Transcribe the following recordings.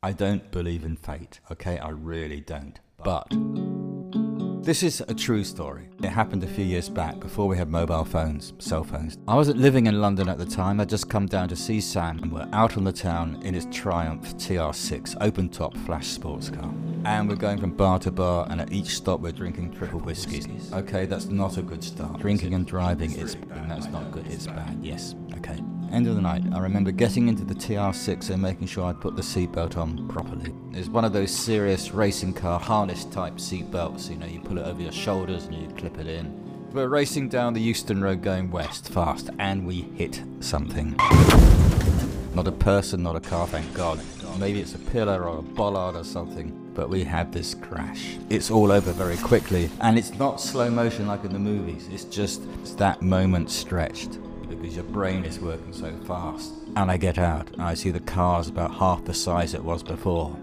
I don't believe in fate, okay? I really don't. But this is a true story. It happened a few years back before we had mobile phones, cell phones. I wasn't living in London at the time, I'd just come down to see Sam and we're out on the town in his Triumph TR6 open top flash sports car. And we're going from bar to bar, and at each stop we're drinking triple whiskies. Okay, that's not a good start. Drinking and driving is, that's not good, it's bad, yes, okay. End of the night, I remember getting into the TR6 and making sure I'd put the seatbelt on properly. It's one of those serious racing car harness type seatbelts, you know, you pull it over your shoulders and you clip it in. We're racing down the Euston Road going west fast, and we hit something. Not a person, not a car, thank God. Maybe it's a pillar or a bollard or something, but we had this crash. It's all over very quickly, and it's not slow motion like in the movies, it's just it's that moment stretched because your brain is working so fast. And I get out, and I see the car's about half the size it was before.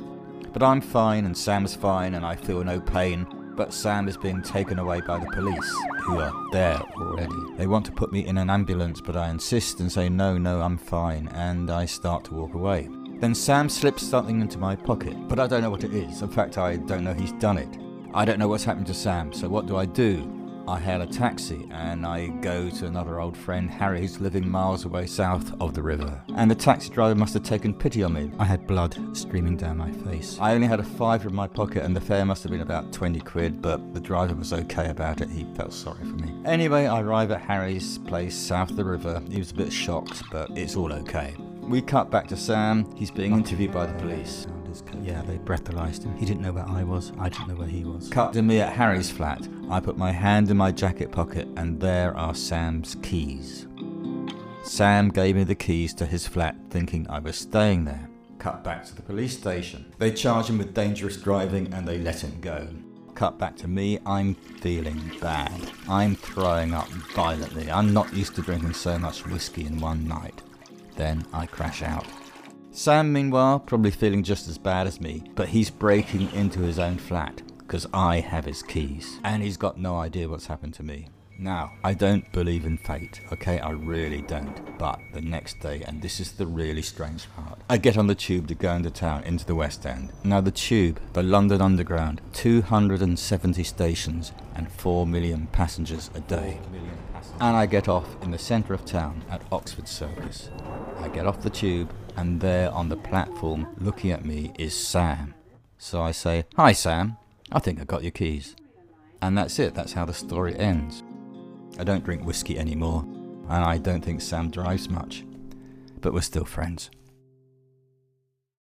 But I'm fine, and Sam's fine, and I feel no pain. But Sam is being taken away by the police, who are there already. They want to put me in an ambulance, but I insist and say, no, no, I'm fine, and I start to walk away. Then Sam slips something into my pocket, but I don't know what it is. In fact, I don't know he's done it. I don't know what's happened to Sam, so what do I do? I hail a taxi and I go to another old friend, Harry, who's living miles away south of the river. And the taxi driver must have taken pity on me. I had blood streaming down my face. I only had a fiver in my pocket and the fare must have been about 20 quid, but the driver was okay about it. He felt sorry for me. Anyway, I arrive at Harry's place south of the river. He was a bit shocked, but it's all okay. We cut back to Sam. He's being interviewed by the police. Yeah, they breathalyzed him. He didn't know where I was. I didn't know where he was. Cut to me at Harry's flat. I put my hand in my jacket pocket, and there are Sam's keys. Sam gave me the keys to his flat, thinking I was staying there. Cut back to the police station. They charge him with dangerous driving and they let him go. Cut back to me, I'm feeling bad. I'm throwing up violently. I'm not used to drinking so much whiskey in one night. Then I crash out. Sam, meanwhile, probably feeling just as bad as me, but he's breaking into his own flat because I have his keys and he's got no idea what's happened to me. Now, I don't believe in fate, okay? I really don't. But the next day, and this is the really strange part, I get on the tube to go into town, into the West End. Now, the tube, the London Underground, 270 stations and 4 million passengers a day. And I get off in the centre of town at Oxford Circus. I get off the tube, and there on the platform, looking at me, is Sam. So I say, Hi, Sam. I think I got your keys. And that's it, that's how the story ends. I don't drink whiskey anymore, and I don't think Sam drives much, but we're still friends.